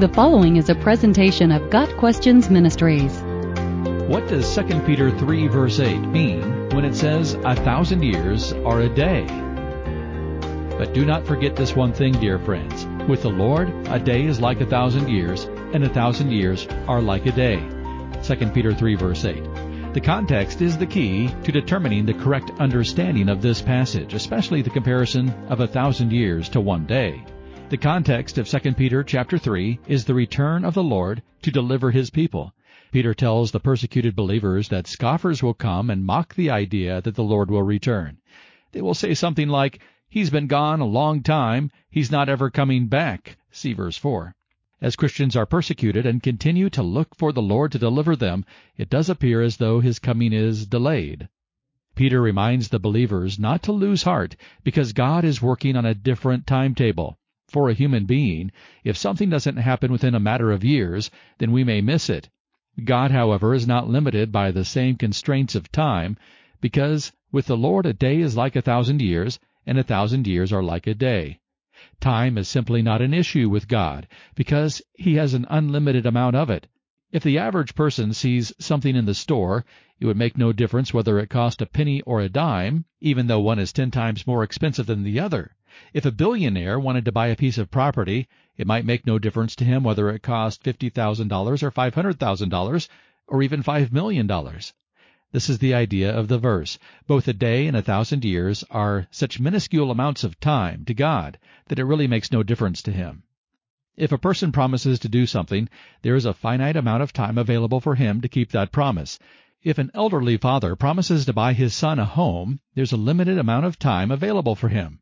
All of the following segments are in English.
The following is a presentation of Got Questions Ministries. What does 2 Peter 3 verse 8 mean when it says a thousand years are a day? But do not forget this one thing, dear friends. With the Lord, a day is like a thousand years, and a thousand years are like a day. 2 Peter 3 verse 8. The context is the key to determining the correct understanding of this passage, especially the comparison of a thousand years to one day. The context of 2 Peter chapter 3 is the return of the Lord to deliver his people. Peter tells the persecuted believers that scoffers will come and mock the idea that the Lord will return. They will say something like, He's been gone a long time, he's not ever coming back. See verse 4. As Christians are persecuted and continue to look for the Lord to deliver them, it does appear as though his coming is delayed. Peter reminds the believers not to lose heart because God is working on a different timetable. For a human being, if something doesn't happen within a matter of years, then we may miss it. God, however, is not limited by the same constraints of time, because with the Lord a day is like a thousand years, and a thousand years are like a day. Time is simply not an issue with God, because He has an unlimited amount of it. If the average person sees something in the store, it would make no difference whether it cost a penny or a dime, even though one is ten times more expensive than the other. If a billionaire wanted to buy a piece of property, it might make no difference to him whether it cost $50,000 or $500,000 or even $5 million. This is the idea of the verse. Both a day and a thousand years are such minuscule amounts of time to God that it really makes no difference to him. If a person promises to do something, there is a finite amount of time available for him to keep that promise. If an elderly father promises to buy his son a home, there's a limited amount of time available for him.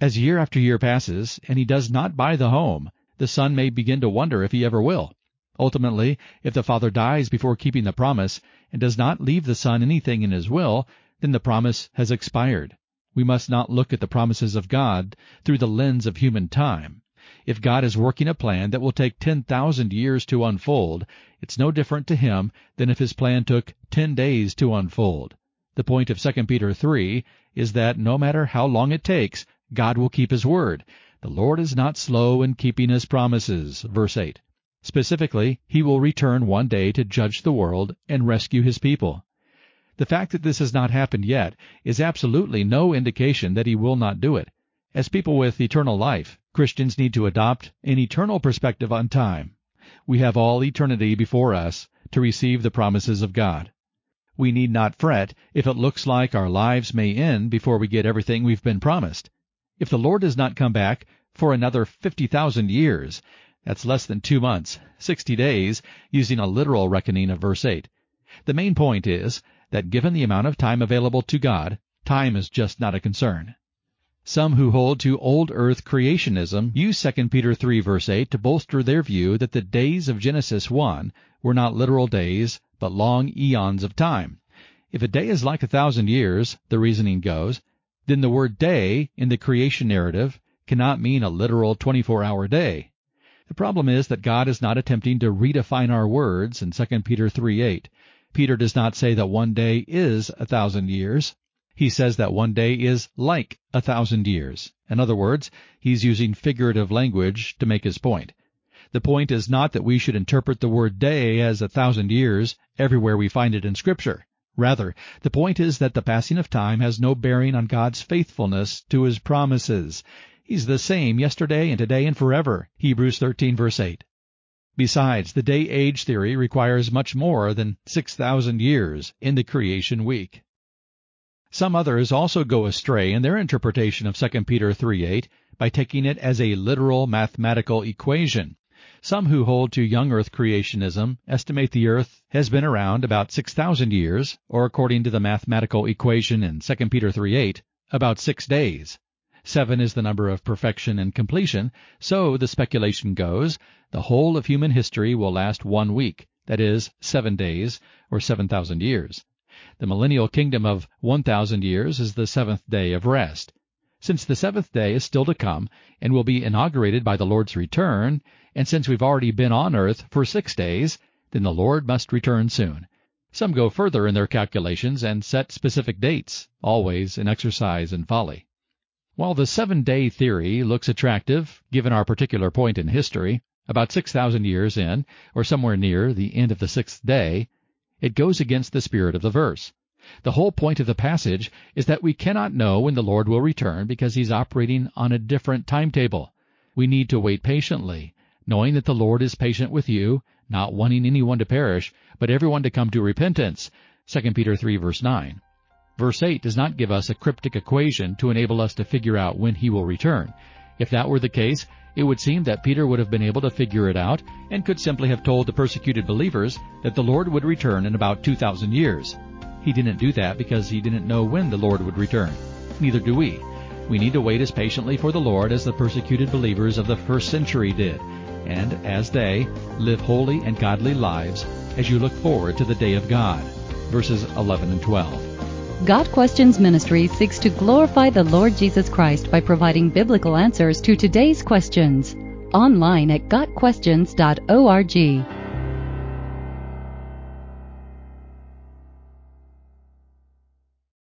As year after year passes and he does not buy the home, the son may begin to wonder if he ever will. Ultimately, if the father dies before keeping the promise and does not leave the son anything in his will, then the promise has expired. We must not look at the promises of God through the lens of human time. If God is working a plan that will take 10,000 years to unfold, it's no different to him than if his plan took 10 days to unfold. The point of 2 Peter 3 is that no matter how long it takes, God will keep his word. The Lord is not slow in keeping his promises. Verse 8. Specifically, he will return one day to judge the world and rescue his people. The fact that this has not happened yet is absolutely no indication that he will not do it. As people with eternal life, Christians need to adopt an eternal perspective on time. We have all eternity before us to receive the promises of God. We need not fret if it looks like our lives may end before we get everything we've been promised. If the Lord does not come back for another 50,000 years, that's less than two months, 60 days, using a literal reckoning of verse 8. The main point is that given the amount of time available to God, time is just not a concern. Some who hold to old earth creationism use 2 Peter 3 verse 8 to bolster their view that the days of Genesis 1 were not literal days, but long eons of time. If a day is like a thousand years, the reasoning goes, then the word day in the creation narrative cannot mean a literal 24-hour day. The problem is that God is not attempting to redefine our words in 2 Peter 3:8. Peter does not say that one day is a thousand years. He says that one day is like a thousand years. In other words, he's using figurative language to make his point. The point is not that we should interpret the word day as a thousand years everywhere we find it in Scripture. Rather, the point is that the passing of time has no bearing on God's faithfulness to his promises. He's the same yesterday and today and forever. Hebrews 13 verse 8. Besides, the day-age theory requires much more than 6,000 years in the creation week. Some others also go astray in their interpretation of 2 Peter 3:8 by taking it as a literal mathematical equation. Some who hold to young earth creationism estimate the earth has been around about 6,000 years, or according to the mathematical equation in 2 Peter 3:8, about 6 days. Seven is the number of perfection and completion, so the speculation goes, the whole of human history will last one week, that is, seven days, or 7,000 years. The millennial kingdom of 1,000 years is the seventh day of rest. Since the seventh day is still to come and will be inaugurated by the Lord's return, and since we've already been on earth for six days, then the Lord must return soon. Some go further in their calculations and set specific dates, always an exercise in folly. While the seven day theory looks attractive, given our particular point in history, about 6,000 years in, or somewhere near the end of the sixth day, it goes against the spirit of the verse. The whole point of the passage is that we cannot know when the Lord will return because he's operating on a different timetable. We need to wait patiently, knowing that the Lord is patient with you, not wanting anyone to perish, but everyone to come to repentance. 2 Peter 3 verse 9. Verse 8 does not give us a cryptic equation to enable us to figure out when he will return. If that were the case, it would seem that Peter would have been able to figure it out and could simply have told the persecuted believers that the Lord would return in about 2,000 years. He didn't do that because he didn't know when the Lord would return. Neither do we. We need to wait as patiently for the Lord as the persecuted believers of the first century did, and as they live holy and godly lives as you look forward to the day of God. Verses 11 and 12. Got Questions Ministry seeks to glorify the Lord Jesus Christ by providing biblical answers to today's questions. Online at GotQuestions.org.